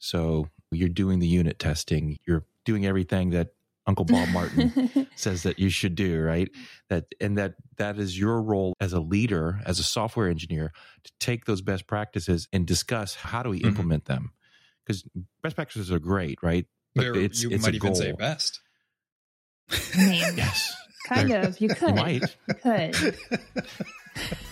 So you're doing the unit testing, you're doing everything that Uncle Bob Martin says that you should do, right? That and that that is your role as a leader, as a software engineer, to take those best practices and discuss how do we Mhm. implement them. Because best practices are great, right? But There- it's you it's might a even goal. say best. I mean, Yes, kind of. You could. you might. You could.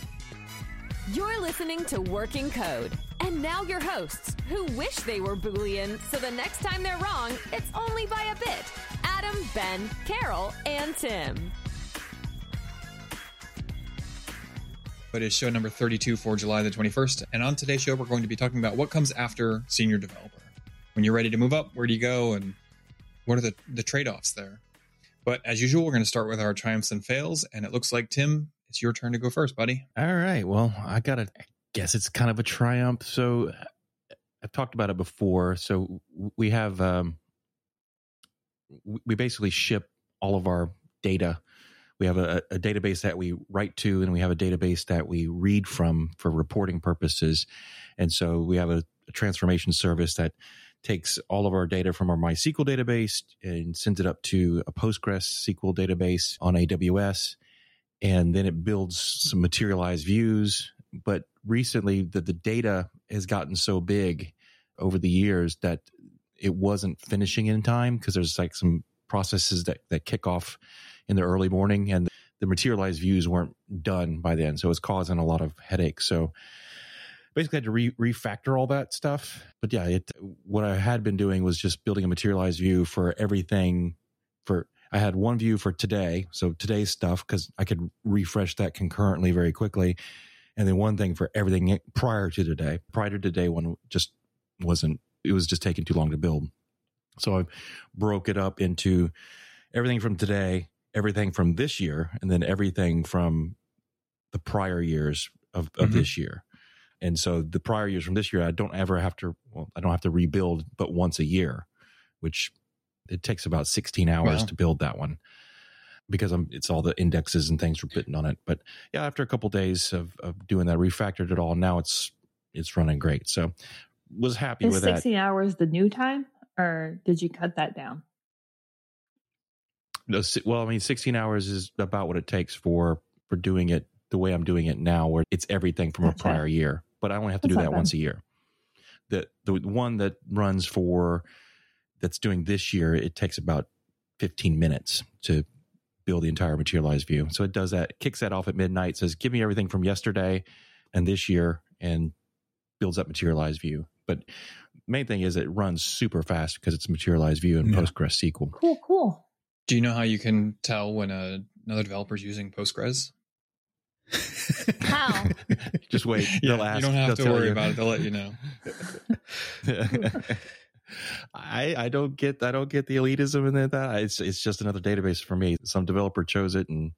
You're listening to Working Code. And now your hosts, who wish they were Boolean, so the next time they're wrong, it's only by a bit. Adam, Ben, Carol, and Tim. But it's show number 32 for July the 21st. And on today's show, we're going to be talking about what comes after senior developer. When you're ready to move up, where do you go and what are the, the trade offs there? But as usual, we're going to start with our triumphs and fails. And it looks like, Tim, it's your turn to go first, buddy. All right. Well, I got to guess it's kind of a triumph. So I've talked about it before. So we have, um, we basically ship all of our data. We have a, a database that we write to, and we have a database that we read from for reporting purposes. And so we have a, a transformation service that takes all of our data from our MySQL database and sends it up to a Postgres SQL database on AWS and then it builds some materialized views. But recently, the, the data has gotten so big over the years that it wasn't finishing in time because there's like some processes that, that kick off in the early morning and the materialized views weren't done by then. So it's causing a lot of headaches. So basically I had to re- refactor all that stuff. But yeah, it, what I had been doing was just building a materialized view for everything for I had one view for today, so today's stuff because I could refresh that concurrently very quickly, and then one thing for everything prior to today. Prior to today, one just wasn't. It was just taking too long to build, so I broke it up into everything from today, everything from this year, and then everything from the prior years of, of Mhm. this year. And so the prior years from this year, I don't ever have to. Well, I don't have to rebuild, but once a year, which it takes about 16 hours Wow. to build that one because I'm, it's all the indexes and things were written on it. But yeah, after a couple days of, of doing that, refactored it all. Now it's it's running great. So was happy Is with that. 16 hours the new time, or did you cut that down? No, well, I mean, 16 hours is about what it takes for for doing it the way I'm doing it now, where it's everything from Gotcha. a prior year. But I only have to That's do that once a year. The the one that runs for that's doing this year, it takes about 15 minutes to build the entire materialized view. So it does that, kicks that off at midnight, says, "Give me everything from yesterday and this year," and builds up materialized view. But main thing is it runs super fast because it's materialized view in Yeah. Postgres SQL. Cool, cool. Do you know how you can tell when a, another developer is using Postgres? How? Just wait. Yeah, ask. you don't have They'll to worry you. about it. They'll let you know. I I don't get I don't get the elitism in that. It's it's just another database for me. Some developer chose it and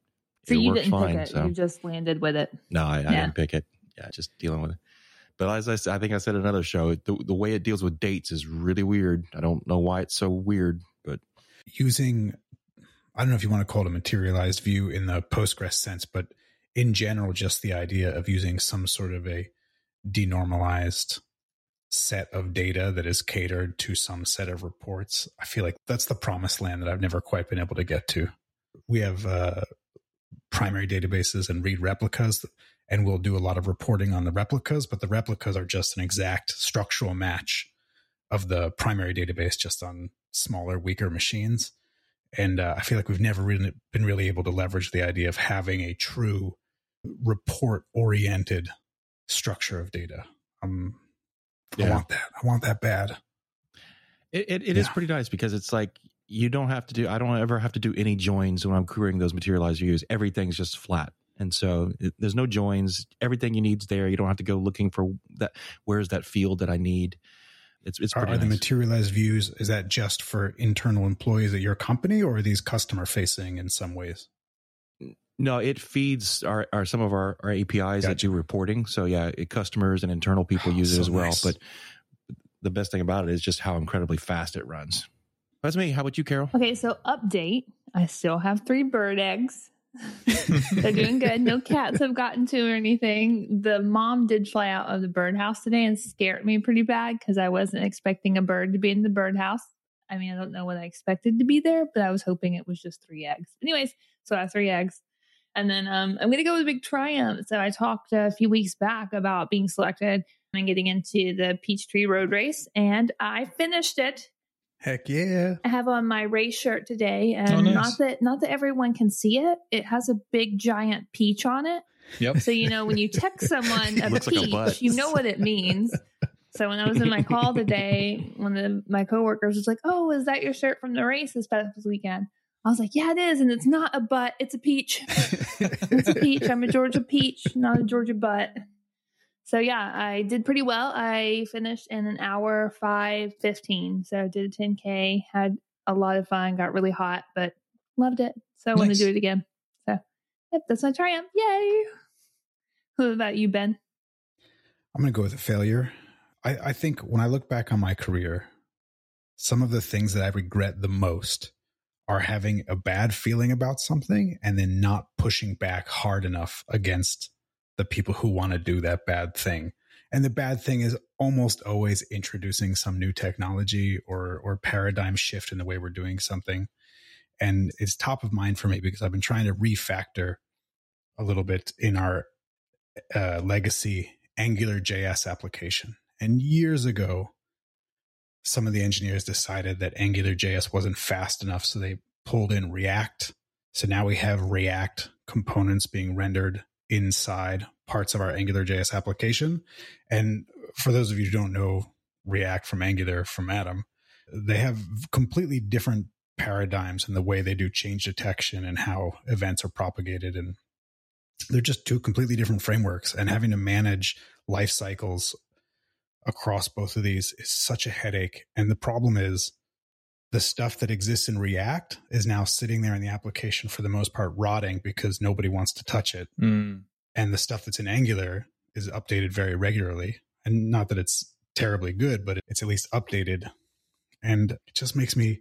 So it you didn't fine. pick it. So You just landed with it. no, I, I didn't pick it. Yeah, just dealing with it. But as I said, I think I said another show, the the way it deals with dates is really weird. I don't know why it's so weird, but using I don't know if you want to call it a materialized view in the Postgres sense, but in general, just the idea of using some sort of a denormalized set of data that is catered to some set of reports. I feel like that's the promised land that I've never quite been able to get to. We have uh, primary databases and read replicas, and we'll do a lot of reporting on the replicas, but the replicas are just an exact structural match of the primary database just on smaller, weaker machines. And uh, I feel like we've never really been really able to leverage the idea of having a true report oriented structure of data. Um, I want that. I want that bad. It it, it is Yeah. pretty nice because it's like you don't have to do. I don't ever have to do any joins when I'm querying those materialized views. Everything's just flat, and so it, there's no joins. Everything you need's there. You don't have to go looking for that. Where's that field that I need? It's it's are the materialized views, is that just for internal employees at your company or are these customer facing in some ways? No, it feeds our, our some of our, our APIs that do reporting. So yeah, it, customers and internal people Oh, use it so as well. nice. But the best thing about it is just how incredibly fast it runs. That's me. How about you, Carol? Okay, so update. I still have three bird eggs. They're doing good. No cats have gotten to or anything. The mom did fly out of the birdhouse today and scared me pretty bad because I wasn't expecting a bird to be in the birdhouse. I mean, I don't know what I expected to be there, but I was hoping it was just three eggs. Anyways, so I have three eggs. And then um, I'm going to go with a big triumph. So I talked a few weeks back about being selected and getting into the Peachtree Road Race, and I finished it. Heck yeah. I have on my race shirt today, and Oh, nice. not that not that everyone can see it. It has a big giant peach on it. Yep. So you know when you text someone a Looks like a peach, you know what it means. So when I was in my call today, one of my coworkers was like, "Oh, is that your shirt from the race this past weekend?" I was like, "Yeah, it is, and it's not a butt; it's a peach. It's a peach. I'm a Georgia peach, not a Georgia butt." So yeah, I did pretty well. I finished in an hour five fifteen. So I did a 10k, had a lot of fun, got really hot, but loved it. So I want to do it again. So yep, that's my triumph. Yay! What about you, Ben? I'm going to go with a failure. I, I think when I look back on my career, some of the things that I regret the most are having a bad feeling about something and then not pushing back hard enough against the people who want to do that bad thing. And the bad thing is almost always introducing some new technology or or paradigm shift in the way we're doing something. And it's top of mind for me because I've been trying to refactor a little bit in our uh, legacy Angular JS application. And years ago, some of the engineers decided that Angular JS wasn't fast enough, so they pulled in React. So now we have React components being rendered inside parts of our Angular JS application. And for those of you who don't know React from Angular from Atom, they have completely different paradigms in the way they do change detection and how events are propagated and they're just two completely different frameworks and having to manage life cycles across both of these is such a headache. And the problem is the stuff that exists in react is now sitting there in the application for the most part rotting because nobody wants to touch it. Mm. and the stuff that's in angular is updated very regularly. And not that it's terribly good but it's at least updated. And it just makes me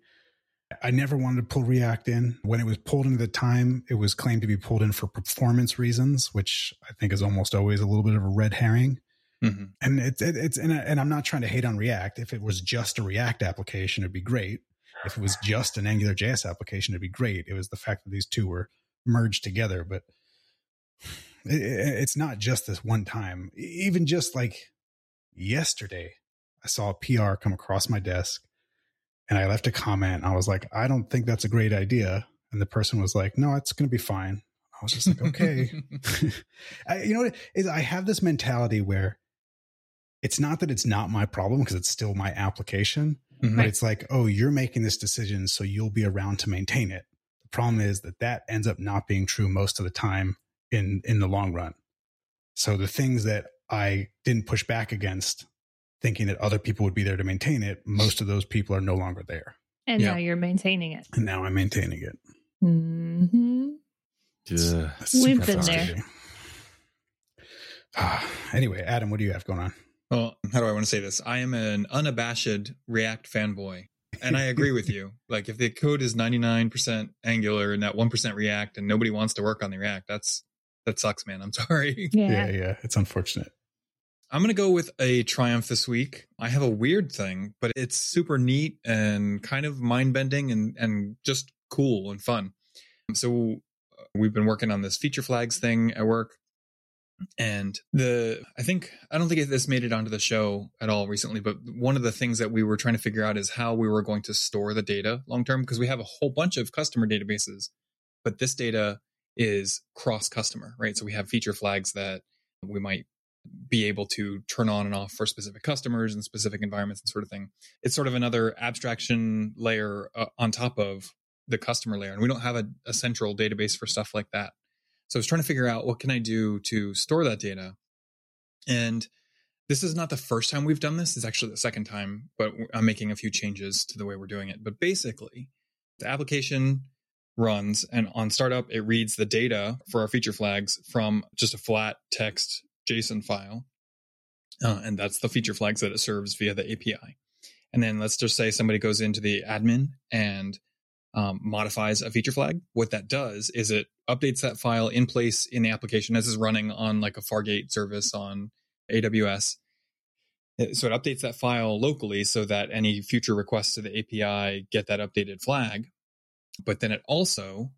i never wanted to pull react in. When it was pulled into the time it was claimed to be pulled in for performance reasons which i think is almost always a little bit of a red herring hmm and it's it, it's and, I- and i'm not trying to hate on react. If it was just a react application it'd be great. If it was just an angular js application it'd be great. It was the fact that these two were merged together but it, it- it's not just this one time. Even just like yesterday i saw a pr come across my desk and i left a comment. I was like i don't think that's a great idea. And the person was like no it's going to be fine. I was just like okay. I, you know what? I have this mentality where it's not that it's not my problem because it's still my application Mhm. but it's like oh you're making this decision so you'll be around to maintain it the problem is that that ends up not being true most of the time in in the long run so the things that i didn't push back against thinking that other people would be there to maintain it most of those people are no longer there And Yeah. now you're maintaining it. and now i'm maintaining it Mm-hmm. Ugh. That's We've been there. Ah, anyway adam what do you have going on Well, how do I want to say this? I am an unabashed React fanboy. And I agree with you. Like if the code is 99% Angular and that 1% React and nobody wants to work on the React, that's that sucks, man. I'm sorry. Yeah. yeah yeah it's unfortunate I'm going to go with a triumph this week. I have a weird thing, but it's super neat and kind of mind bending and, and just cool and fun. So uh, we've been working on this feature flags thing at work. And the, I think, I don't think this made it onto the show at all recently, but one of the things that we were trying to figure out is how we were going to store the data long term because we have a whole bunch of customer databases, but this data is cross customer, right? So we have feature flags that we might be able to turn on and off for specific customers and specific environments and sort of thing. It's sort of another abstraction layer uh, on top of the customer layer. And we don't have a, a central database for stuff like that. So I was trying to figure out what can I do to store that data. And this is not the first time we've done this. It's actually the second time, but I'm making a few changes to the way we're doing it. But basically, the application runs and on startup, it reads the data for our feature flags from just a flat text JSON file. Uh, and that's the feature flags that it serves via the API. And then let's just say somebody goes into the admin and um, modifies a feature flag, what that does is it updates that file in place in the application as is running on like a Fargate service on AWS. So it updates that file locally so that any future requests to the API get that updated flag. But then it also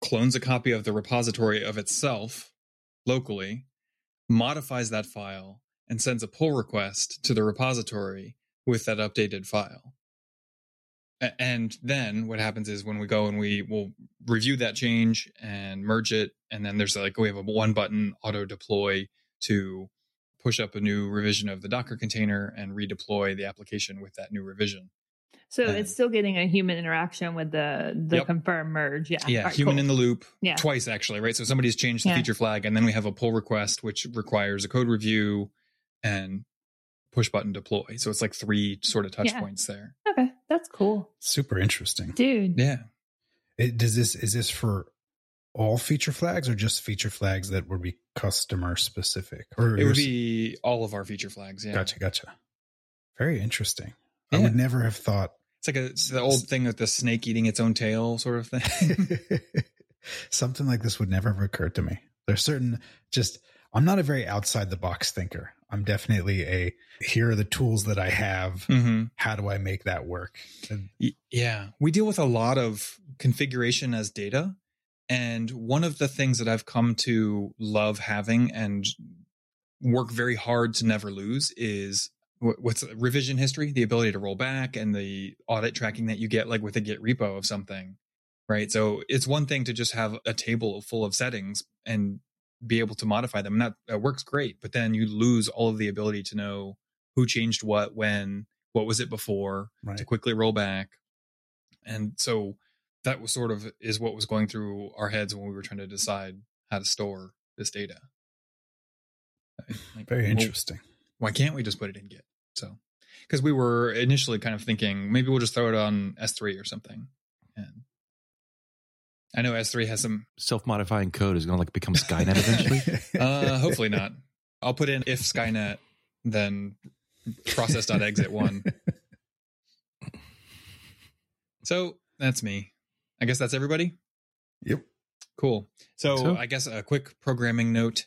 clones a copy of the repository of itself locally, modifies that file, and sends a pull request to the repository with that updated file. And then what happens is when we go and we will review that change and merge it, and then there's like we have a one button auto deploy to push up a new revision of the Docker container and redeploy the application with that new revision. So And- it's still getting a human interaction with the the Yep. confirm merge. Yeah. Yeah, right, human cool. in the loop Yeah. twice actually, right? So somebody's changed the Yeah. feature flag, and then we have a pull request which requires a code review and push button deploy. So it's like three sort of touch Yeah. points there. Okay, that's cool, Super interesting. dude. Yeah. It, does this is this for all feature flags or just feature flags that would be customer specific? Or It would be all of our feature flags. Yeah. gotcha, gotcha. Very interesting. I would never have thought It's like a, it's the old thing with the snake eating its own tail sort of thing. something like this would never have occurred to me. There's certain just I'm not a very outside the box thinker. I'm definitely a here are the tools that I have. hmm How do I make that work? And Yeah, we deal with a lot of configuration as data. And one of the things that I've come to love having and work very hard to never lose is what's revision history, the ability to roll back and the audit tracking that you get like with a Git repo of something. Right. So it's one thing to just have a table full of settings and be able to modify them. And that, that works great. But then you lose all of the ability to know who changed what, when, what was it before, right. to quickly roll back. And so that was sort of is what was going through our heads when we were trying to decide how to store this data. Like, Very well, interesting. why can't we just put it in Git? So, because we were initially kind of thinking maybe we'll just throw it on S3 or something. And I know S3 has some, Self modifying code is going to like become Skynet eventually. uh, hopefully not. I'll put in if Skynet, then process.exit one. So that's me. I guess that's everybody. Yep. Cool. So, So- I guess a quick programming note.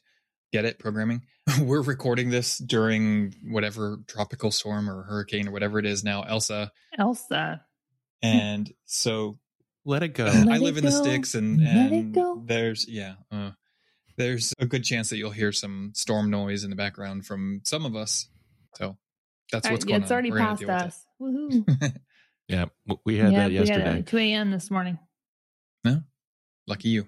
Get it? Programming. We're recording this during whatever tropical storm or hurricane or whatever it is now, Elsa. Elsa. And so Let it go. Let I live in the sticks and, Let it and go. there's, yeah, uh, there's a good chance that you'll hear some storm noise in the background from some of us. So that's All what's right, going it's on. It's already We're past deal with it. us. Woohoo! Yeah, we had yeah, that we had yesterday. it 2 a.m. this morning. No, lucky you.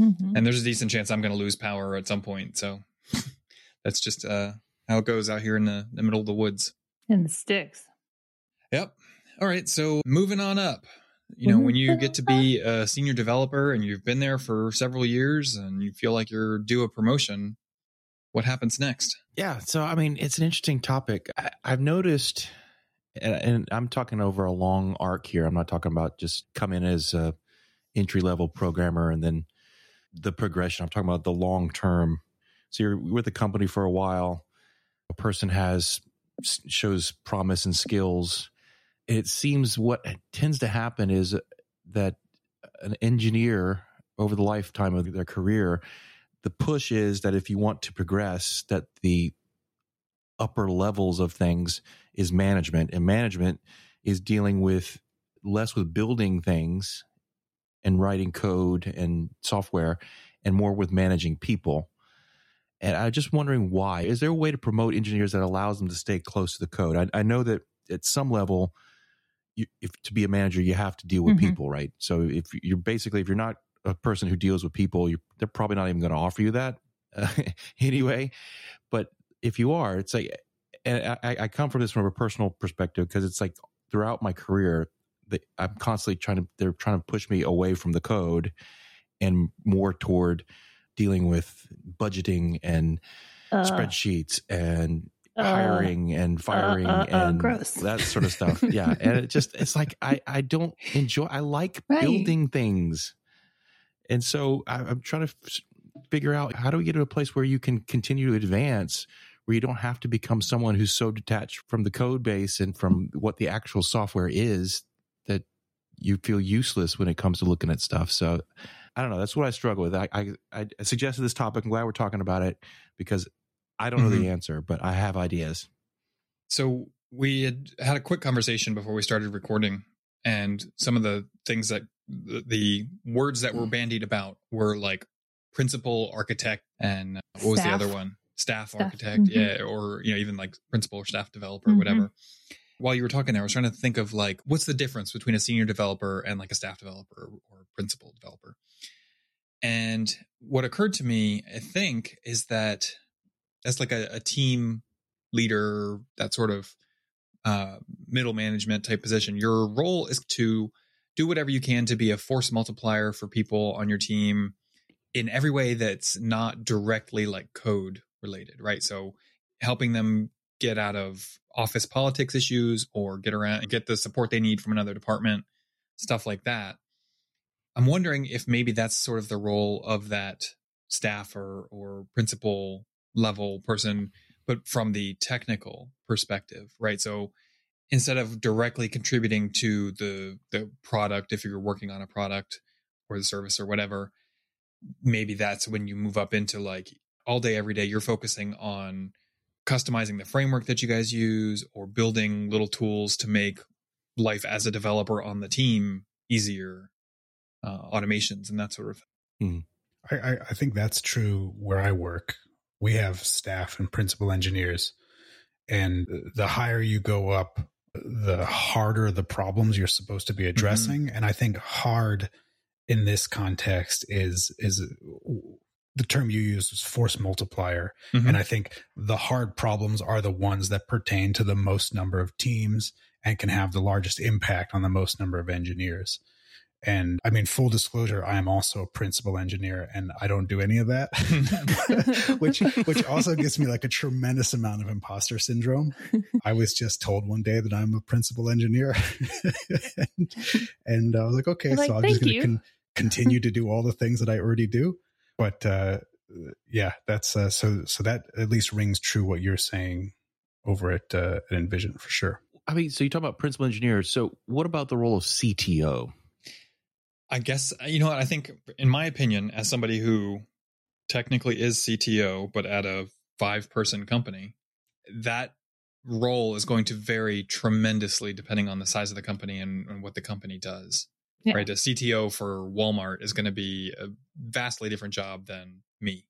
Mhm. and there's a decent chance I'm going to lose power at some point. So that's just uh, how it goes out here in the, the middle of the woods. In the sticks. Yep. All right. So moving on up. You know, when you get to mm-hmm. be a senior developer and you've been there for several years and you feel like you're due a promotion, what happens next? Yeah. So, I mean, it's an interesting topic. I, I've noticed, and, and I'm talking over a long arc here. I'm not talking about just come in as a entry level programmer and then the progression. I'm talking about the long term. So you're with the company for a while. A person has shows promise and skills. It seems what tends to happen is that an engineer over the lifetime of their career the push is that if you want to progress that the upper levels of things is management. And management is dealing with less with building things and writing code and software and more with managing people. And i'm just wondering why. Is there a way to promote engineers that allows them to stay close to the code? I, I know that at some level you, if to be a manager you have to deal with Mhm. people right? So if you're basically if you're not a person who deals with people you're, they're probably not even going to offer you that uh, anyway. But if you are it's like and I, I come from this from a personal perspective because it's like throughout my career that i'm constantly trying to they're trying to push me away from the code and more toward dealing with budgeting and Uh, spreadsheets and hiring and firing uh, uh, and gross. that sort of stuff. yeah, and it just it's like I I don't enjoy. I like Right. building things, and so I, I'm trying to f- figure out how do we get to a place where you can continue to advance, where you don't have to become someone who's so detached from the code base and from what the actual software is that you feel useless when it comes to looking at stuff. So I don't know. That's what I struggle with. I I, I suggested this topic. I'm glad we're talking about it because I don't know Mhm. the answer, but I have ideas. So we had had a quick conversation before we started recording, and some of the things that the, the words that were bandied about were like principal, architect, and uh, what was the other one? Staff, Staff. architect, Mhm. yeah, or you know even like principal or staff developer, Mhm. whatever. While you were talking there, I was trying to think of like what's the difference between a senior developer and like a staff developer or principal developer. And what occurred to me, I think, is that that's like a, a team leader, that sort of uh, middle management type position. Your role is to do whatever you can to be a force multiplier for people on your team in every way that's not directly like code related, right? So helping them get out of office politics issues or get around get the support they need from another department, stuff like that. I'm wondering if maybe that's sort of the role of that staff or or principal level person, but from the technical perspective, right? So instead of directly contributing to the the product, if you're working on a product or the service or whatever, maybe that's when you move up into like all day, every day, you're focusing on customizing the framework that you guys use or building little tools to make life as a developer on the team easier, uh, automations and that sort of thing. I, I, I think that's true where I work. We have staff and principal engineers, and the higher you go up, the harder the problems you're supposed to be addressing. And I think hard in this context is is the term you used was force multiplier. Mhm. And I think the hard problems are the ones that pertain to the most number of teams and can have the largest impact on the most number of engineers. And I mean, full disclosure, I am also a principal engineer and I don't do any of that, which, which also gives me like a tremendous amount of imposter syndrome. I was just told one day that I'm a principal engineer and, and I was like, okay, Like, so I'm just going to con- continue to do all the things that I already do. But, uh, yeah, that's, uh, so, so that at least rings true what you're saying over at, uh, at InVision for sure. I mean, so you talk about principal engineers. So what about the role of CTO? I guess uh, you know what I think. In my opinion, as somebody who technically is CTO, but at a five-person company, that role is going to vary tremendously depending on the size of the company and, and what the company does. Yeah. Right, a CTO for Walmart is going to be a vastly different job than me.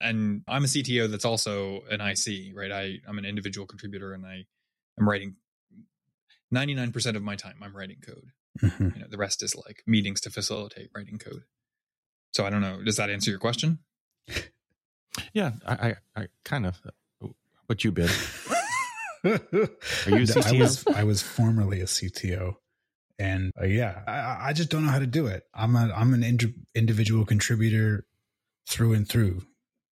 And I'm a CTO that's also an IC, right? I, I'm an individual contributor and I am writing 99% of my time I'm writing code Mhm. you know the rest is like meetings to facilitate writing code so i don't know does that answer your question Yeah, I, I, I kind of. What you bid? Are you a I CTO? was I was formerly a CTO, and uh, yeah, I, I just don't know how to do it. I'm a I'm an indi- individual contributor through and through.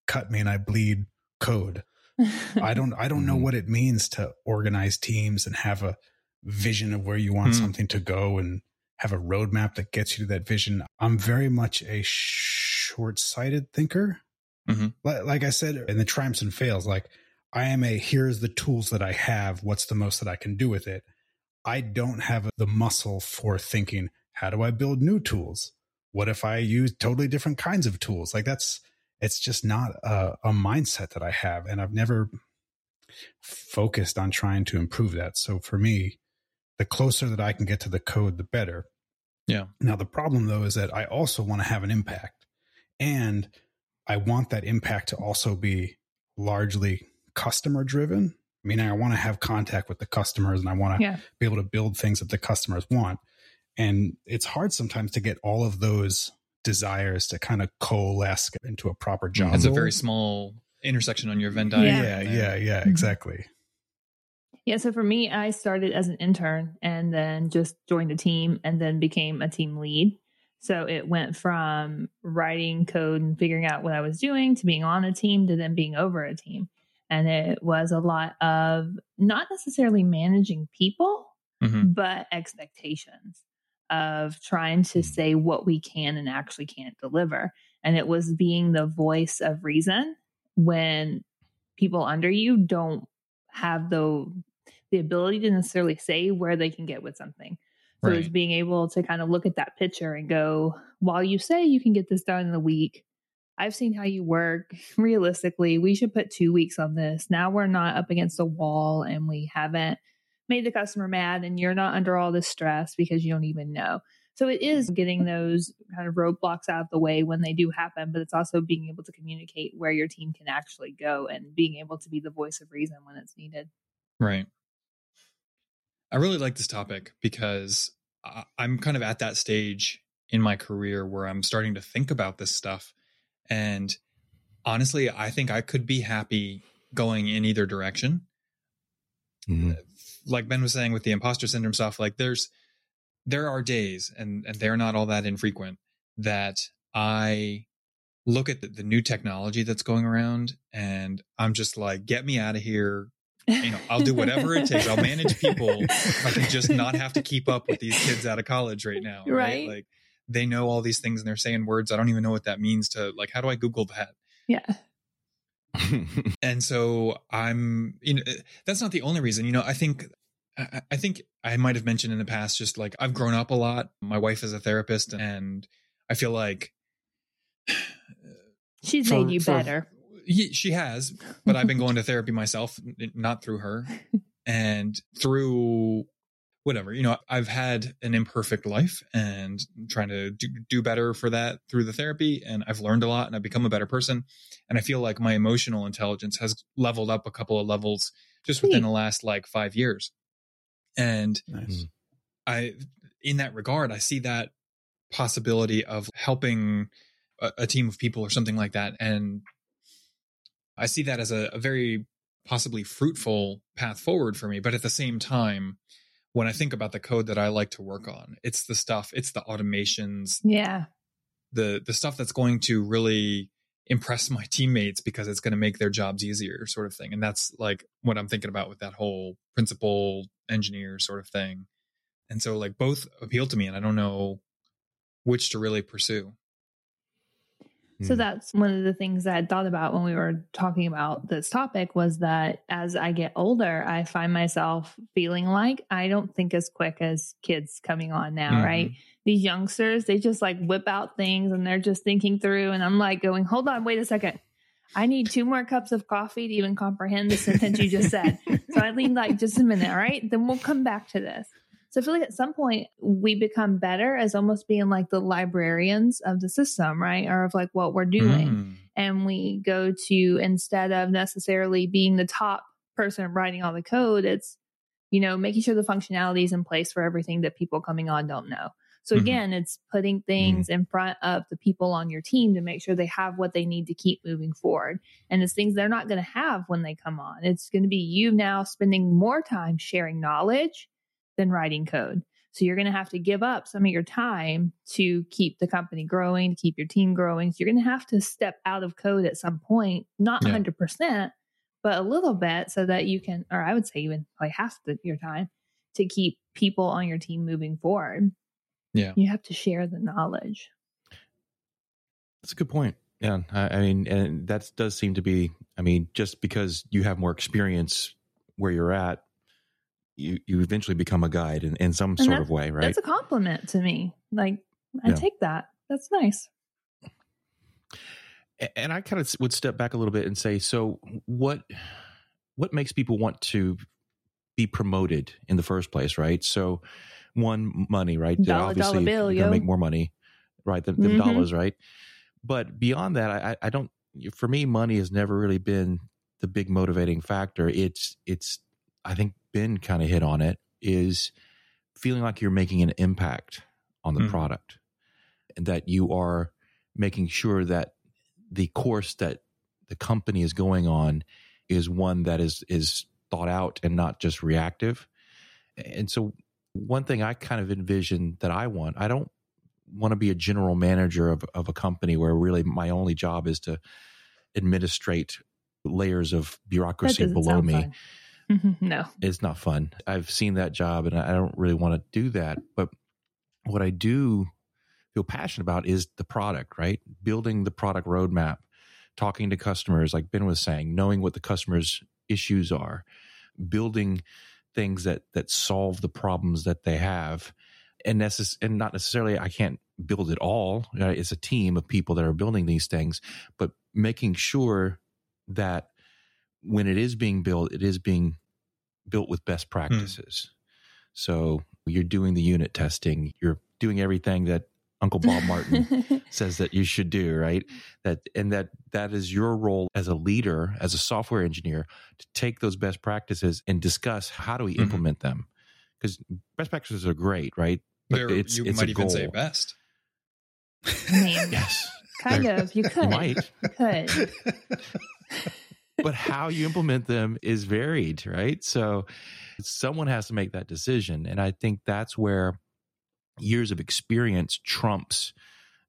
Cut me and I bleed code. I don't I don't know Mhm. what it means to organize teams and have a vision of where you want Hmm. something to go and have a roadmap that gets you to that vision. I'm very much a short-sighted thinker. Mhm. Like, like I said in the triumphs and fails, like I am a here's the tools that I have. What's the most that I can do with it? I don't have the muscle for thinking, how do I build new tools? What if I use totally different kinds of tools? Like that's, it's just not a, a mindset that I have. And I've never focused on trying to improve that. So for me, the closer that I can get to the code, the better. Yeah. Now, the problem though is that I also want to have an impact and I want that impact to also be largely customer driven. Meaning, I want to have contact with the customers and I want to yeah. be able to build things that the customers want. And it's hard sometimes to get all of those desires to kind of coalesce into a proper job. it's a very small intersection on your venn Yeah. diagram yeah, there. yeah, yeah, Mhm. exactly. Yeah, so for me, I started as an intern and then just joined a team and then became a team lead. So it went from writing code and figuring out what I was doing to being on a team to then being over a team. And it was a lot of not necessarily managing people, Mhm. but expectations of trying to say what we can and actually can't deliver. And it was being the voice of reason when people under you don't have the the ability to necessarily say where they can get with something. So Right. it's being able to kind of look at that picture and go, while you say you can get this done in a week, I've seen how you work. Realistically, we should put two weeks on this. Now we're not up against a wall and we haven't made the customer mad and you're not under all this stress because you don't even know. So it is getting those kind of roadblocks out of the way when they do happen, but it's also being able to communicate where your team can actually go and being able to be the voice of reason when it's needed. Right. I really like this topic because I- I'm kind of at that stage in my career where I'm starting to think about this stuff. And honestly, I think I could be happy going in either direction. Mhm. Like Ben was saying with the imposter syndrome stuff, like there's there are days and and they're not all that infrequent that I look at the, the new technology that's going around and I'm just like, get me out of here you know, I'll do whatever it takes. I'll manage people if I can just not have to keep up with these kids out of college right now. Right. Right. Like they know all these things and they're saying words. I don't even know what that means to like, how do I Google that? yeah. And so I'm, you know, that's not the only reason, you know, I think, I, I think I might have mentioned in the past, just like I've grown up a lot. My wife is a therapist and I feel like She's for- made you for- better. Ye- she has, but I've been going to therapy myself, not through her, and through whatever. You know, I've had an imperfect life and trying to do, do better for that through the therapy, and I've learned a lot and I've become a better person. And I feel like my emotional intelligence has leveled up a couple of levels just within the last like five years. And Nice. I, in that regard, I see that possibility of helping a, a team of people or something like that. And I see that as a, a very possibly fruitful path forward for me. But at the same time, when I think about the code that I like to work on, it's the stuff, it's the automations, Yeah. the the stuff that's going to really impress my teammates because it's going to make their jobs easier sort of thing and that's like what i'm thinking about with that whole principal engineer sort of thing and so like both appeal to me and i don't know which to really pursue So Mm. that's one of the things I had thought about when we were talking about this topic was that as I get older, I find myself feeling like I don't think as quick as kids coming on now, Mhm. right? These youngsters, they just like whip out things and they're just thinking through. And I'm like going, hold on, wait a second. I need two more cups of coffee to even comprehend the sentence you just said. So I lean like just a minute, all right? Then we'll come back to this. So I feel like at some point we become better as almost being like the librarians of the system, right? Or of like what we're doing. Mm. And we go to instead of necessarily being the top person writing all the code, it's, you know, making sure the functionality is in place for everything that people coming on don't know. So Mhm. again, it's putting things in front of the people on your team to make sure they have what they need to keep moving forward. And it's things they're not going to have when they come on. It's going to be you now spending more time sharing knowledge than writing code. So you're going to have to give up some of your time to keep the company growing, to keep your team growing. So you're going to have to step out of code at some point, not Yeah. 100%, but a little bit so that you can, or I would say even like half the, your time to keep people on your team moving forward. Yeah. You have to share the knowledge. That's a good point. Yeah, I, I mean, and that does seem to be. I mean, just because you have more experience where you're at, you you eventually become a guide in, in some And sort of way, right? That's a compliment to me. Like, I Yeah. take that. That's nice. And I kind of would step back a little bit and say, so what what makes people want to be promoted in the first place, right? So one money, right? They're Dollar, dollar Obviously, bill, you're gonna yo. make more money, right? Than, than Mhm. dollars, right? But beyond that, I, I I don't. For me, money has never really been the big motivating factor. It's it's. I think Ben kind of hit on it. Is feeling like you're making an impact on the Mhm. product, and that you are making sure that the course that the company is going on is one that is is thought out and not just reactive. And so one thing I kind of envision that I want, I don't want to be a general manager of, of a company where really my only job is to administrate layers of bureaucracy below me fun. no. it's not fun. I've seen that job and I don't really want to do that. But what I do feel passionate about is the product, right? Building the product roadmap, talking to customers, like Ben was saying, knowing what the customer's issues are, building things that that solve the problems that they have and necess- and not necessarily I can't build it all. It's a team of people that are building these things, but making sure that when it is being built, it is being built with best practices. So you're doing the unit testing, you're doing everything that Uncle Bob Martin says that you should do, right? That and that that is your role as a leader, as a software engineer, to take those best practices and discuss how do we Mhm. implement them. Because best practices are great, right? But There- it's you it's might a even goal. say best. I mean, Yes, kind of. You could. you might. You could. but how you implement them is varied, right? So someone has to make that decision. And I think that's where years of experience trumps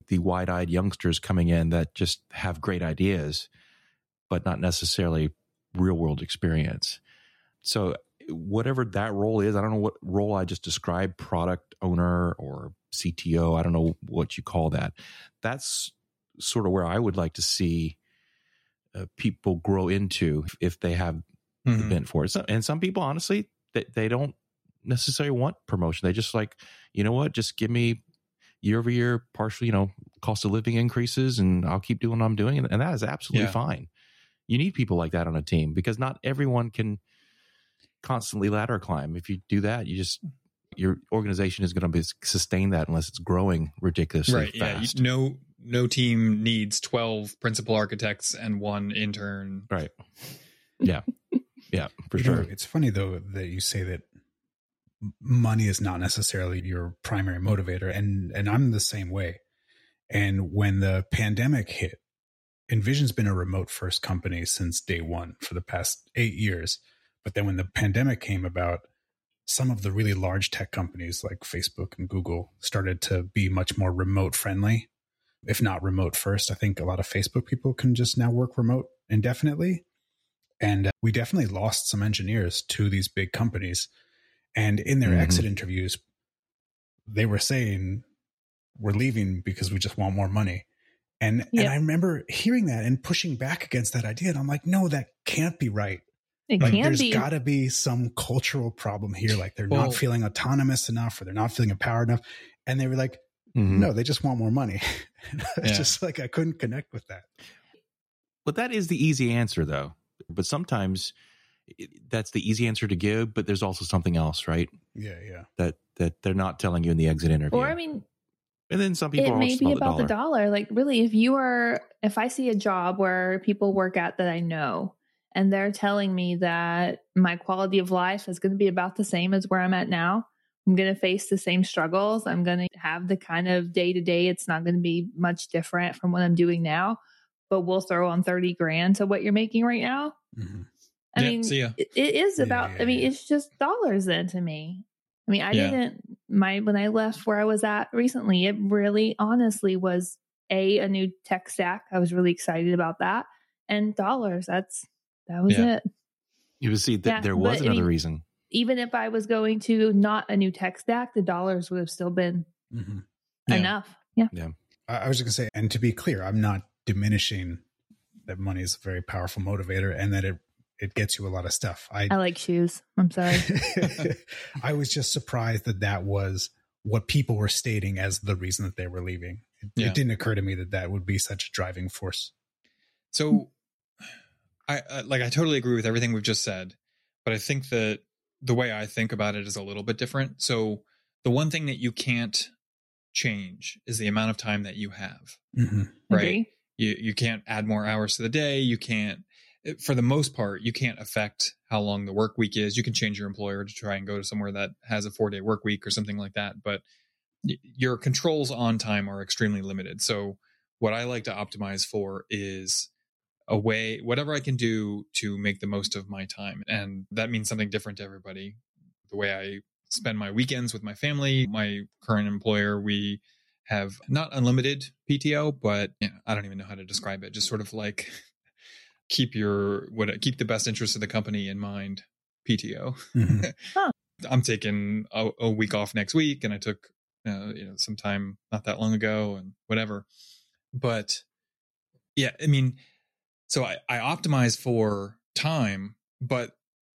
the wide eyed youngsters coming in that just have great ideas, but not necessarily real world experience. So, whatever that role is, I don't know what role I just described product owner or CTO, I don't know what you call that. That's sort of where I would like to see uh, people grow into if they have the Mhm. bent for it. So, and some people, honestly, they, they don't necessarily want promotion. They just like, you know what, just give me year over year partial, you know, cost of living increases and I'll keep doing what I'm doing. And, and that is absolutely Yeah. fine. You need people like that on a team because not everyone can constantly ladder climb. If you do that, you just, your organization is going to be sustain that unless it's growing ridiculously right yeah fast. you, no no team needs 12 principal architects and one intern Right. Yeah. Yeah, for You sure. know, it's funny though that you say that money is not necessarily your primary motivator, and and I'm the same way. And when the pandemic hit, InVision's been a remote first company since day one for the past eight years. But then when the pandemic came about, some of the really large tech companies like Facebook and Google started to be much more remote friendly, if not remote first. I think a lot of Facebook people can just now work remote indefinitely. And uh, we definitely lost some engineers to these big companies. And in their Mhm. exit interviews, they were saying, We're leaving because we just want more money. And and I remember hearing that and pushing back against that idea. And I'm like, no, that can't be right. It Like can there's be. There's gotta be some cultural problem here. Like they're Well- not feeling autonomous enough or they're not feeling empowered enough. And they were like, Mhm. no, they just want more money. it's Yeah. just like I couldn't connect with that. But that is the easy answer, though. But sometimes that's the easy answer to give. But there's also something else, right? Yeah, yeah. That that they're not telling you in the exit interview. or I mean, and then some people it may be about about the dollar. Like, really, if you are, if I see a job where people work at that I know, and they're telling me that my quality of life is going to be about the same as where I'm at now, I'm going to face the same struggles. I'm going to have the kind of day to day. It's not going to be much different from what I'm doing now, but we'll throw on 30 grand to what you're making right now. Mhm. I Yeah, mean, see ya. it, it is about. yeah, I mean, it's just dollars then to me. I mean, I Yeah. didn't my when I left where I was at recently. It really, honestly, was a a new tech stack. I was really excited about that, and dollars. That's that was Yeah. it. You would see, that Yeah, there was but I another mean- reason. Even if I was going to not a new tech stack, the dollars would have still been Mhm. Yeah. enough. Yeah, I I was just gonna say, and to be clear, I'm not diminishing that money is a very powerful motivator and that it it gets you a lot of stuff. I I like shoes. I'm sorry. I was just surprised that that was what people were stating as the reason that they were leaving. It, Yeah. it didn't occur to me that that would be such a driving force. So, I uh, like I totally agree with everything we've just said, but I think that the way I think about it is a little bit different. So, the one thing that you can't change is the amount of time that you have. Mhm. Right. Agree. You you can't add more hours to the day. You can't, for the most part, you can't affect how long the work week is. You can change your employer to try and go to somewhere that has a four day work week or something like that, but your controls on time are extremely limited. So, what I like to optimize for is a way, whatever I can do to make the most of my time. And that means something different to everybody. The way I spend my weekends with my family, my current employer, we have not unlimited PTO, but you know, I don't even know how to describe it. Just sort of like keep your what keep the best interest of the company in mind. PTO. Mhm. I'm taking a, a week off next week, and I took uh, you know some time not that long ago, and whatever. But yeah, I mean, so I, I optimize for time, but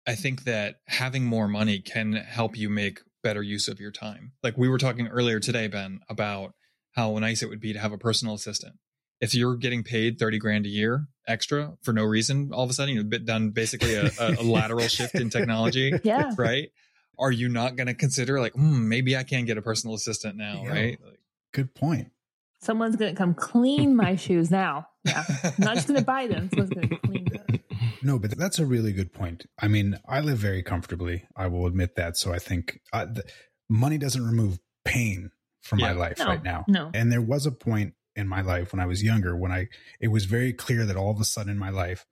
I think that having more money can help you make better use of your time. Like we were talking earlier today, Ben, about how nice it would be to have a personal assistant. If you're getting paid 30 grand a year extra for no reason, all of a sudden you've bit done basically a, a, a lateral shift in technology, Yeah. right? Are you not going to consider like, hmm, maybe I can get a personal assistant now, Yeah. right? Like, Good point. Someone's gonna come clean my shoes now. Yeah. I'm not just gonna buy them. Someone's gonna clean them. No, but that's a really good point. I mean, I live very comfortably. I will admit that. So I think uh, the, money doesn't remove pain from my life No, right now. no. And there was a point in my life when I was younger when I it was very clear that all of a sudden in my life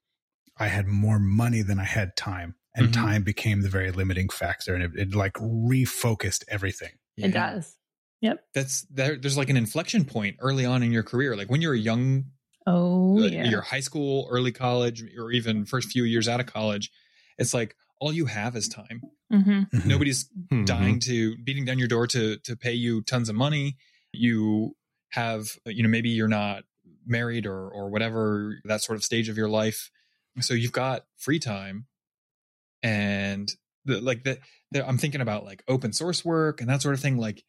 I had more money than I had time, and Mhm. time became the very limiting factor, and it, it like refocused everything. It does. Yep. That's there. There's like an inflection point early on in your career. Like when you're a young Oh like, yeah. your high school, early college, or even first few years out of college, it's like all you have is time. Mm-hmm. Nobody's Mhm. dying to beating down your door to to pay you tons of money. You have, you know, maybe you're not married or or whatever that sort of stage of your life, so you've got free time, and the, like that. I'm thinking about like open source work and that sort of thing. Like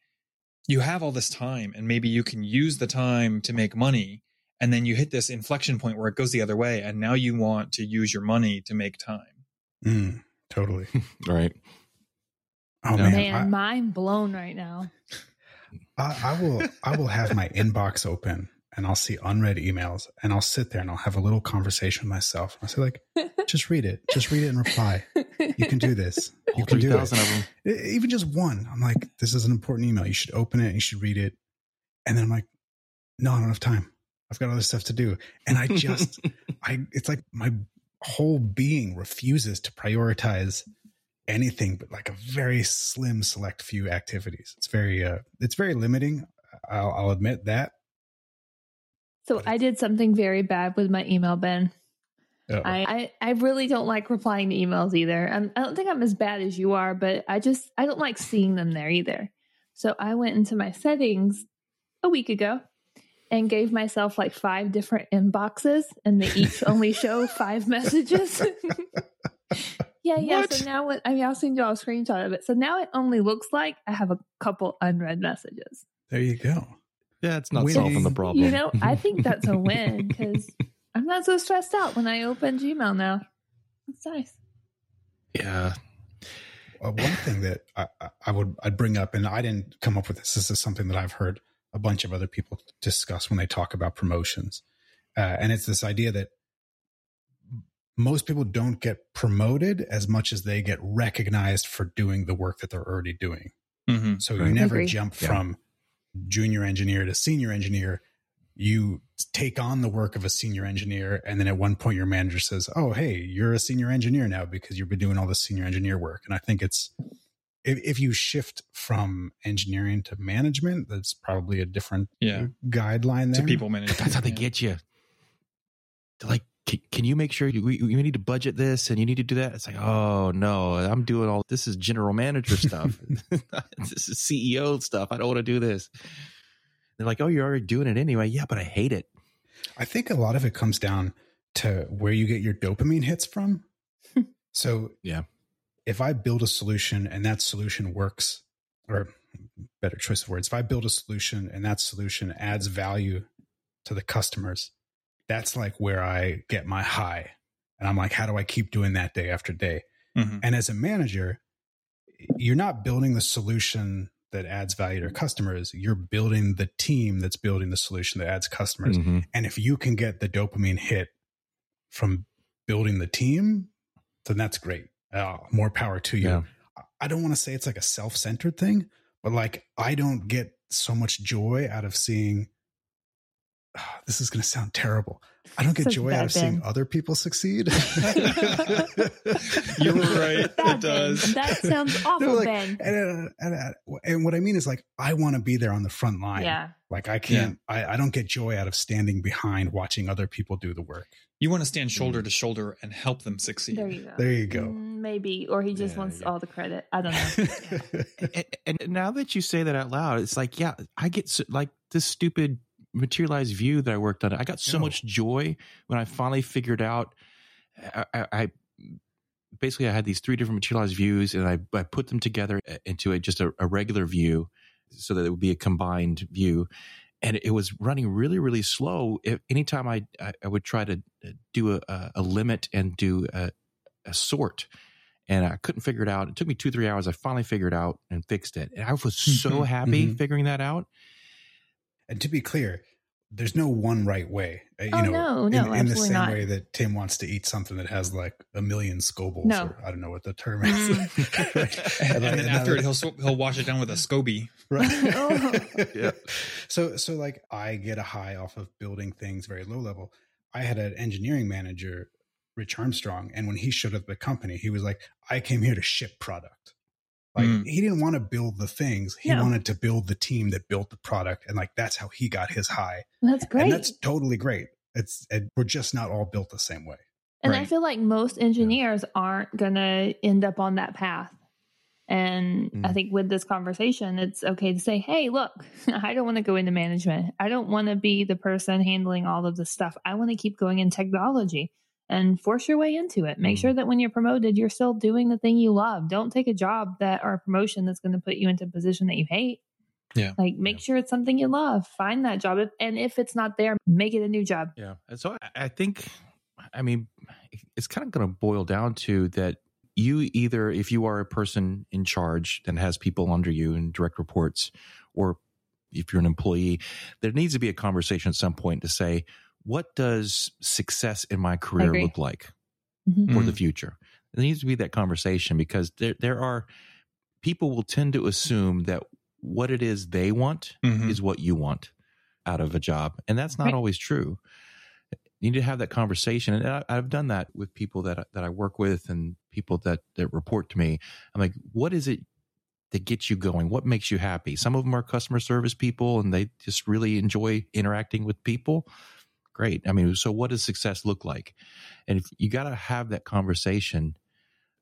you have all this time, and maybe you can use the time to make money. And then you hit this inflection point where it goes the other way, and now you want to use your money to make time. Mm, totally. Right. Oh Yeah. man, Man, I- mind blown right now. I, I will I will have my inbox open and I'll see unread emails and I'll sit there and I'll have a little conversation with myself. I'll say like, just read it, just read it and reply. You can do this. You All can do 3,000 it. of them. Even just one. I'm like, this is an important email. You should open it. You should read it. And then I'm like, no, I don't have time. I've got other stuff to do. And I just, I, it's like my whole being refuses to prioritize anything but like a very slim select few activities. It's very, uh, it's very limiting. I'll, I'll admit that. So I did something very bad with my email, Ben. I, I, I really don't like replying to emails either. I'm, I don't think I'm as bad as you are, but I just I don't like seeing them there either. So I went into my settings a week ago and gave myself like five different inboxes, and they each only show five messages. yeah, yeah. What? So now what? I mean, I'll send you all a screenshot of it. So now it only looks like I have a couple unread messages. there you go. Yeah, it's not Winning. solving the problem. You know, I think that's a win because I'm not so stressed out when I open Gmail now. It's nice. yeah. Uh, one thing that I, I- I would I'd bring up, and I didn't come up with this. This is something that I've heard a bunch of other people discuss when they talk about promotions, uh, and it's this idea that most people don't get promoted as much as they get recognized for doing the work that they're already doing. Mm-hmm. So you Right. never Agree. jump Yeah. from junior engineer to senior engineer. You take on the work of a senior engineer, and then at one point your manager says, "Oh, hey, you're a senior engineer now because you've been doing all this senior engineer work." And I think it's if, if you shift from engineering to management, that's probably a different Yeah. guideline To people management. That's how they yeah. get you. They're like, can, can you make sure you, we, we need to budget this and you need to do that? It's like, oh no, I'm doing all this is general manager stuff. this is CEO stuff. I don't want to do this. They're like, oh, you're already doing it anyway. Yeah, but I hate it. I think a lot of it comes down to where you get your dopamine hits from. so, Yeah. If I build a solution and that solution works, or better choice of words, if I build a solution and that solution adds value to the customers, that's like where I get my high. And I'm like, how do I keep doing that day after day? Mhm. And as a manager, you're not building the solution that adds value to customers. You're building the team that's building the solution that adds customers. Mhm. And if you can get the dopamine hit from building the team, then that's great. Uh, more power to you. Yeah. I don't want to say it's like a self centered thing, but like I don't get so much joy out of seeing. this is going to sound terrible. I don't get Such joy out of seeing other people succeed. You were right. Bad It does. Ben. That sounds awful, No, like, Ben. and, uh, and, uh, and what I mean is like I want to be there on the front line. Yeah. Like I can't. I, I don't get joy out of standing behind watching other people do the work. You want to stand shoulder to shoulder and help them succeed. There you go. There you go. Mm, Maybe, or he just Yeah, wants yeah. all the credit. I don't know. and, and now that you say that out loud, it's like, yeah, I get so, like this stupid materialized view that I worked on. I got so No. much joy when I finally figured out. I, I, I basically I had these three different materialized views, and I, I put them together uh, into a just a, a regular view, so that it would be a combined view. And it was running really, really slow. If, anytime I, I, I would try to uh, do a, a limit and do a, a sort, and I couldn't figure it out. It took me two, three hours. I finally figured it out and fixed it. And I was so Mhm, happy mhm. figuring that out. And to be clear, there's no one right way. Uh, You Oh, know, no, in, no, in the same not. way that Tim wants to eat something that has like a million scobles. No. Or, I don't know what the term is. Mm. Right? And, like then after it, he'll he'll wash it down with a SCOBY. Right. Oh. Yeah. So so like I get a high off of building things very low level. I had an engineering manager, Rich Armstrong, and when he showed up at the company, he was like, I came here to ship product. Like Mm. he didn't want to build the things. He No. wanted to build the team that built the product. And like that's how he got his high. That's great. And that's totally great. It's and we're just not all built the same way. And I feel like most engineers aren't going to end up on that path. And I Mm. think with this conversation, it's okay to say, hey, look, I don't want to go into management. I don't want to be the person handling all of this stuff. I want to keep going in technology and force your way into it. Make Mm. sure that when you're promoted, you're still doing the thing you love. Don't take a job that or a promotion that's going to put you into a position that you hate. Yeah. Like make Yeah. sure it's something you love. Find that job. And if it's not there, make it a new job. Yeah. And so I- I think, I mean, it's kind of going to boil down to that you either, if you are a person in charge that has people under you and direct reports, or if you're an employee, there needs to be a conversation at some point to say, what does success in my career look like Mhm. for Mm. the future? There needs to be that conversation because there, there are people will tend to assume that what it is they want Mhm. is what you want out of a job. And that's not Right. always true. You need to have that conversation. And I, I've done that with people that, I- that I work with and people that, that report to me. I'm like, what is it that gets you going? What makes you happy? Some of them are customer service people and they just really enjoy interacting with people. Great. I mean, so what does success look like? And if you got to have that conversation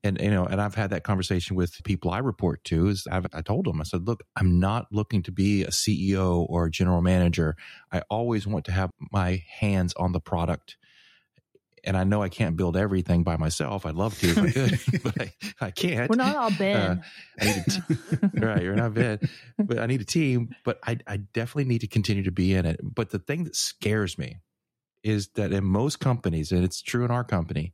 and you know and i've had that conversation with people i report to is I've, i told them i said look i'm not looking to be a ceo or a general manager i always want to have my hands on the product and i know i can't build everything by myself i'd love to if i could but I, I can't We're not all uh, Ben. Need a t- right you're not bad but i need a team but I, I definitely need to continue to be in it but the thing that scares me is that in most companies and it's true in our company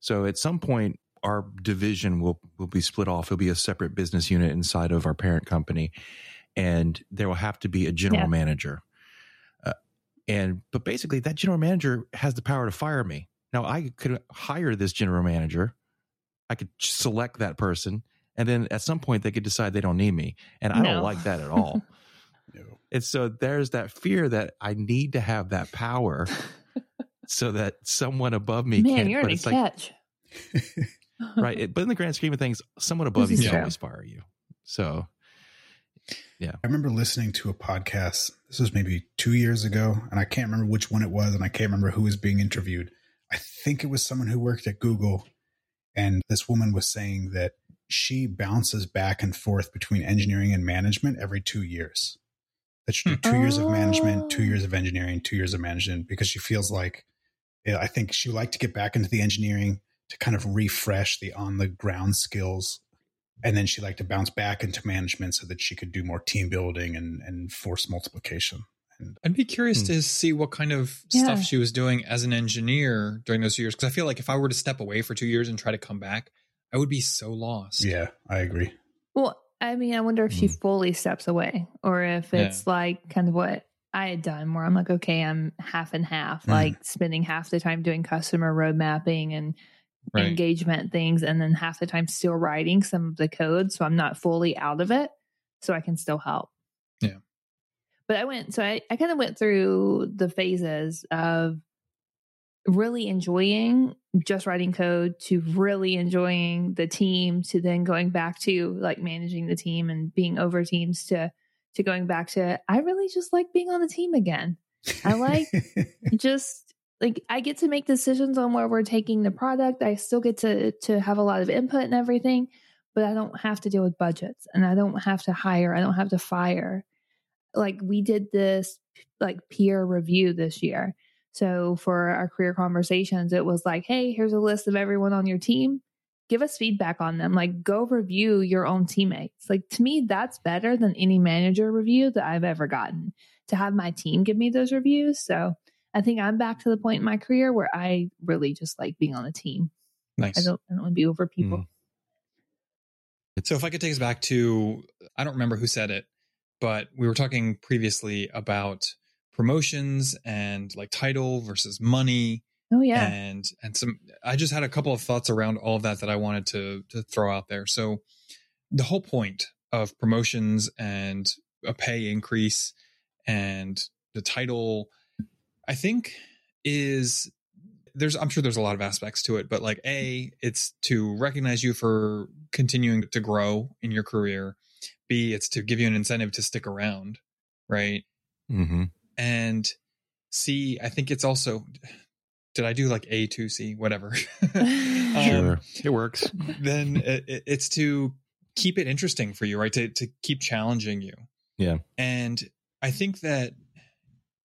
so at some point our division will will be split off it'll be a separate business unit inside of our parent company and there will have to be a general Yeah. manager uh, and but basically that general manager has the power to fire me now i could hire this general manager i could select that person and then at some point they could decide they don't need me and i No. don't like that at all No. and so there's that fear that i need to have that power so that someone above me Man, can you're but in a like catch. right it- but in the grand scheme of things someone above you This is can true. always fire you so yeah. I remember listening to a podcast. This was maybe two years ago, and I can't remember which one it was, and I can't remember who was being interviewed. I think it was someone who worked at Google, and this woman was saying that she bounces back and forth between engineering and management every two years. That she hmm. do two years of management, two oh. years of engineering, two years of management, because she feels like, yeah, I think she would like to get back into the engineering to kind of refresh the on the ground skills and then she liked to bounce back into management so that she could do more team building and, and force multiplication. And I'd be curious Hmm. to see what kind of Yeah. stuff she was doing as an engineer during those years. Because I feel like if I were to step away for two years and try to come back, I would be so lost. yeah, I agree. Well, I mean, I wonder if she Mm. fully steps away or if Yeah. it's like kind of what I had done where I'm like, okay, I'm half and half, Mm. like spending half the time doing customer road mapping and Right. engagement things, and then half the time still writing some of the code. So I'm not fully out of it. So I can still help. Yeah. But I went, so I, I kind of went through the phases of really enjoying just writing code to really enjoying the team to then going back to like managing the team and being over teams to to going back to I really just like being on the team again. I like just like I get to make decisions on where we're taking the product. I still get to to have a lot of input and everything, but I don't have to deal with budgets and I don't have to hire, I don't have to fire. Like we did this like peer review this year. So for our career conversations, it was like, hey, here's a list of everyone on your team. Give us feedback on them. Like go review your own teammates. Like to me, that's better than any manager review that I've ever gotten to have my team give me those reviews. So I think I'm back to the point in my career where I really just like being on a team. Nice. I don't, I don't want to be over people. Mm. So if I could take us back to, I don't remember who said it, but we were talking previously about promotions and like title versus money Oh yeah. and and some i just had a couple of thoughts around all of that that i wanted to to throw out there so the whole point of promotions and a pay increase and the title i think is there's i'm sure there's a lot of aspects to it but like a it's to recognize you for continuing to grow in your career b it's to give you an incentive to stick around right Mm-hmm. and C, I think it's also. Did I do like A two C whatever? Um, Sure. it works. then it, it- it's to keep it interesting for you, right? To to keep challenging you. Yeah. And I think that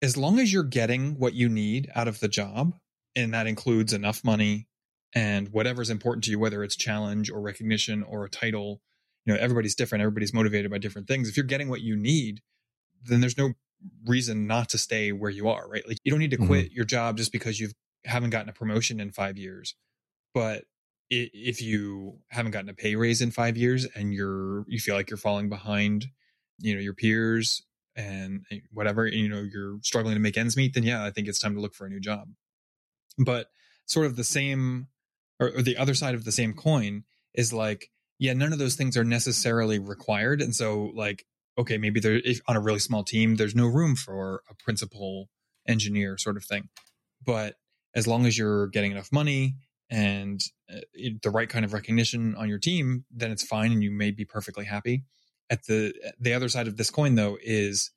as long as you're getting what you need out of the job, and that includes enough money and whatever's important to you, whether it's challenge or recognition or a title, you know, everybody's different. Everybody's motivated by different things. If you're getting what you need, then there's no reason not to stay where you are, right? Like you don't need to quit your job just because you haven't gotten a promotion in five years. But if you haven't gotten a pay raise in five years and you're you feel like you're falling behind, you know, your peers and eh, whatever, you know, you're struggling to make ends meet, then yeah, I think it's time to look for a new job. But sort of the same or, or the other side of the same coin is like, yeah, none of those things are necessarily required. And so like okay, maybe there if on a really small team, there's no room for a principal engineer sort of thing. But as long as you're getting enough money and uh, the right kind of recognition on your team, then it's fine, and you may be perfectly happy. At the the other side of this coin, though, is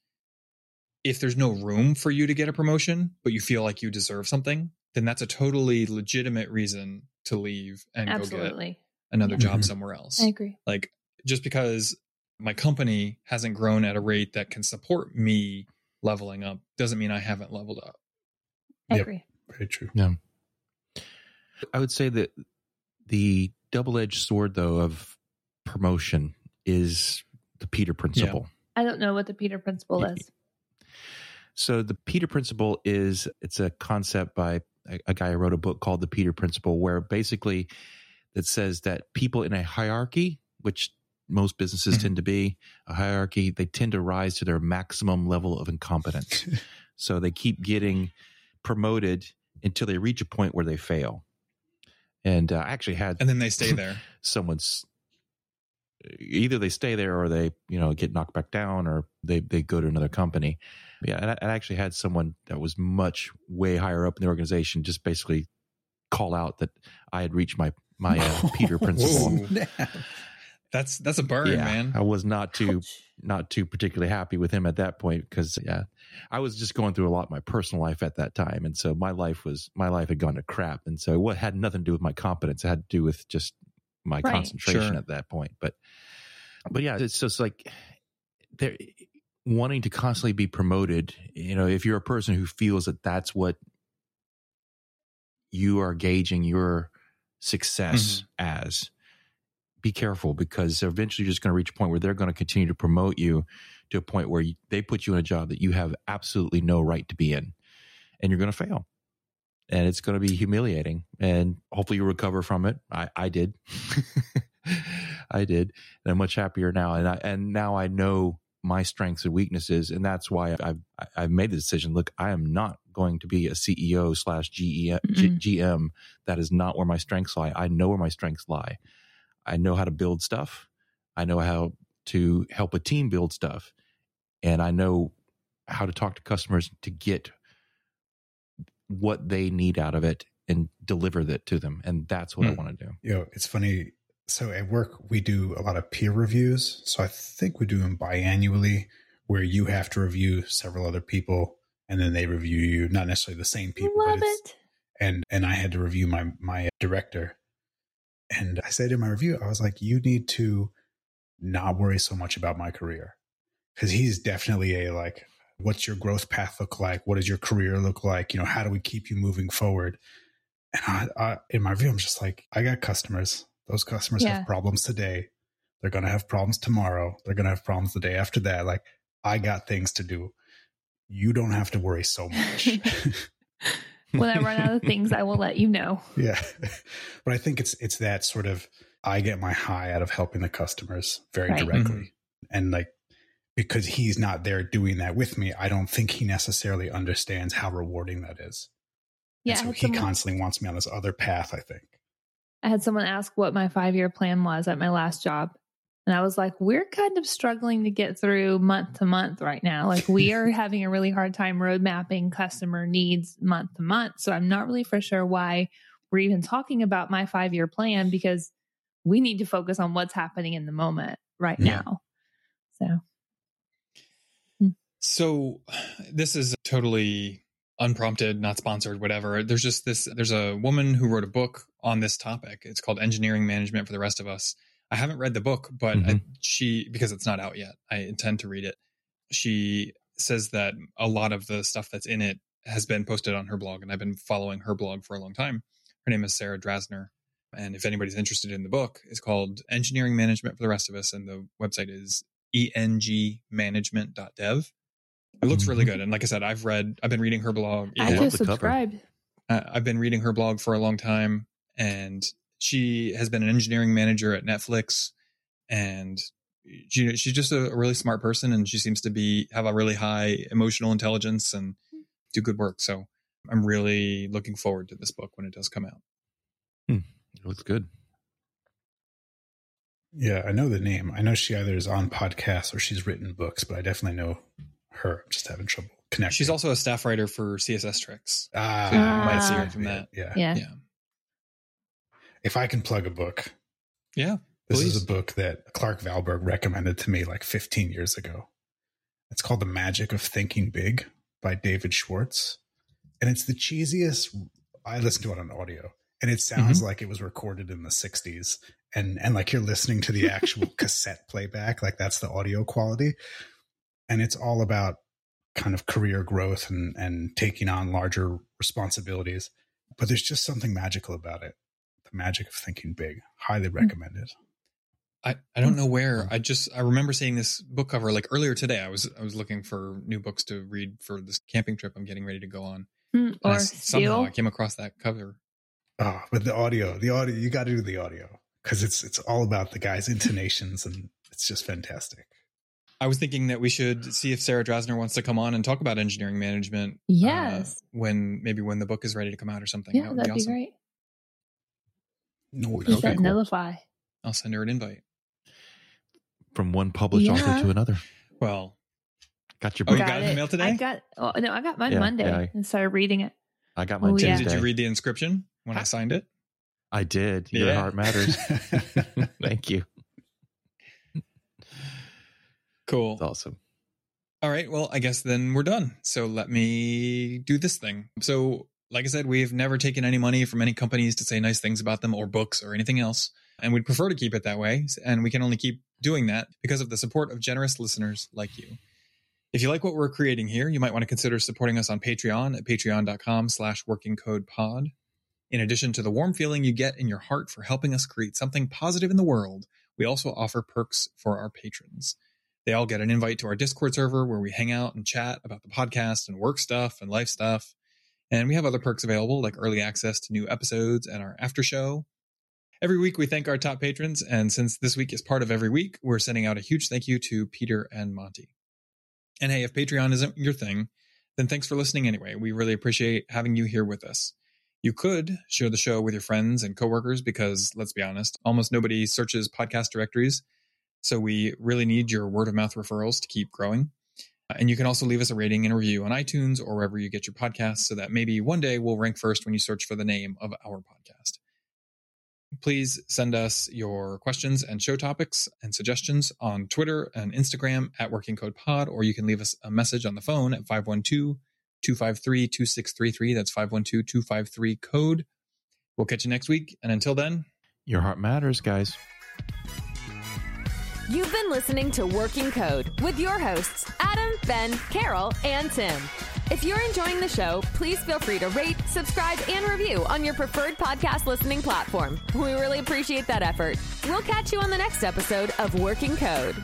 if there's no room for you to get a promotion, but you feel like you deserve something, then that's a totally legitimate reason to leave and go get another Yeah. job Mhm. somewhere else I agree. like just because my company hasn't grown at a rate that can support me leveling up doesn't mean I haven't leveled up. I Yep. agree. Very true. I would say that the double edged sword, though, of promotion is the Peter principle. I don't know what the Peter principle is. So the Peter principle is it's a concept by a, a guy who wrote a book called the Peter principle, where basically it says that people in a hierarchy, which most businesses Mhm. tend to be a hierarchy, they tend to rise to their maximum level of incompetence. so they keep getting promoted until they reach a point where they fail. And uh, I actually had And then they stay there. someone's either they stay there or they you know get knocked back down or they they go to another company yeah and I, I actually had someone that was much way higher up in the organization just basically call out that i had reached my my uh, peter principle Whoa. That's that's a burn, yeah man. i was not too Ouch. not too particularly happy with him at that point because yeah i was just going through a lot in my personal life at that time and so my life was my life had gone to crap and so it had nothing to do with my competence it had to do with just my Right. concentration Sure. at that point but but yeah it's just like they're wanting to constantly be promoted you know if you're a person who feels that that's what you are gauging your success mm-hmm. as be careful because eventually you're just going to reach a point where they're going to continue to promote you to a point where you, they put you in a job that you have absolutely no right to be in and you're going to fail. And it's going to be humiliating and hopefully you recover from it. I, I did. I did and i'm much happier now and I, and now i know my strengths and weaknesses and that's why i've i've made the decision look i am not going to be a ceo slash Mm-mm. gm that is not where my strengths lie. I know where my strengths lie I know how to build stuff. I know how to help a team build stuff. And I know how to talk to customers to get what they need out of it and deliver that to them. And that's what I Hmm. want to do. You know, it's funny. So at work, we do a lot of peer reviews. So I think we do them biannually, where you have to review several other people, and then they review you. Not necessarily the same people, Love but it's, it. and and I had to review my my director, and I said in my review, I was like, you need to not worry so much about my career, because he's definitely a like, what's your growth path look like? What does your career look like? You know, how do we keep you moving forward? And I, I in my review, I'm just like, I got customers. Those customers Yeah. have problems today. They're going to have problems tomorrow. They're going to have problems the day after that. Like, I got things to do. You don't have to worry so much. When I run out of things, I will let you know. yeah. But I think it's it's that sort of I get my high out of helping the customers very Right. directly. Mm-hmm. And like because he's not there doing that with me, I don't think he necessarily understands how rewarding that is. Yeah, And so he someone, constantly wants me on this other path, I think. I had someone ask what my five year plan was at my last job. And I was like, we're kind of struggling to get through month to month right now. Like, we are having a really hard time road mapping customer needs month to month. So, I'm not really for sure why we're even talking about my five year plan because we need to focus on what's happening in the moment right Yeah. now. So, hmm. So this is totally unprompted, not sponsored, whatever. There's just this there's a woman who wrote a book on this topic. It's called Engineering Management for the Rest of Us. I haven't read the book, but Mhm. I, she because it's not out yet. I intend to read it. She says that a lot of the stuff that's in it has been posted on her blog and I've been following her blog for a long time. Her name is Sarah Drasner. And if anybody's interested in the book, it's called Engineering Management for the Rest of Us and the website is engmanagement.dev. It looks really Mhm. good. And like I said, I've read, I've been reading her blog. I just subscribed. Uh, I've been reading her blog for a long time, and she has been an engineering manager at Netflix, and she, she's just a, a really smart person, and she seems to be have a really high emotional intelligence and do good work. So I'm really looking forward to this book when it does come out. It looks good. Yeah, I know the name. I know she either is on podcasts or she's written books, but I definitely know her. I'm just having trouble connecting. She's also a staff writer for CSS Tricks. ah, So you might see her from that. Yeah. Yeah. Yeah, If I can plug a book, yeah. this Please. is a book that Clark Valberg recommended to me like 15 years ago. It's called The Magic of Thinking Big by David Schwartz. And it's the cheesiest. I listened to it on audio and it sounds Mm-hmm. like it was recorded in the 60s. And, and like you're listening to the actual cassette playback, like that's the audio quality. And it's all about kind of career growth and, and taking on larger responsibilities. But there's just something magical about it. The magic of thinking big. Highly recommended. I, I don't know where. I just I remember seeing this book cover like earlier today. I was I was looking for new books to read for this camping trip I'm getting ready to go on. Hmm, And I Or somehow. I came across that cover. Oh, but the audio, the audio, you got to do the audio because it's it's all about the guy's intonations and it's just fantastic. I was thinking that we should see if Sarah Drasner wants to come on and talk about engineering management. uh, Yes. when maybe when the book is ready to come out or something. yeah, that would that'd be be great. No, Keep okay, that cool. notify. I'll send her an invite. From one published Yeah. author to another. Well, Got your Oh, book. you got it in the mail today? I got oh, no, I got mine Yeah, Monday yeah, I- and started reading it. I got mine Oh, yeah. Did you read the inscription when I signed it? I did. Your Yeah. heart matters. Thank you. Cool. It's awesome. All right. Well, I guess then we're done. So let me do this thing. So, like I said, we've never taken any money from any companies to say nice things about them or books or anything else. And we'd prefer to keep it that way. And we can only keep doing that because of the support of generous listeners like you. If you like what we're creating here, you might want to consider supporting us on Patreon at patreon.com slash working code pod. In addition to the warm feeling you get in your heart for helping us create something positive in the world, we also offer perks for our patrons. They all get an invite to our Discord server where we hang out and chat about the podcast and work stuff and life stuff. And we have other perks available like early access to new episodes and our after show. Every week we thank our top patrons. And since this week is part of every week, we're sending out a huge thank you to Peter and Monty. And hey, if Patreon isn't your thing, then thanks for listening anyway. We really appreciate having you here with us. You could share the show with your friends and coworkers because let's be honest, almost nobody searches podcast directories. So we really need your word of mouth referrals to keep growing. And you can also leave us a rating and review on iTunes or wherever you get your podcasts so that maybe one day we'll rank first when you search for the name of our podcast. Please send us your questions and show topics and suggestions on Twitter and Instagram at Working Code Pod, or you can leave us a message on the phone at 512 253 2633. That's 512 253 code. We'll catch you next week. And until then, Your heart matters, guys. You've been listening to Working Code with your hosts, Adam, Ben, Carol, and Tim. If you're enjoying the show, please feel free to rate, subscribe, and review on your preferred podcast listening platform. We really appreciate that effort. We'll catch you on the next episode of Working Code.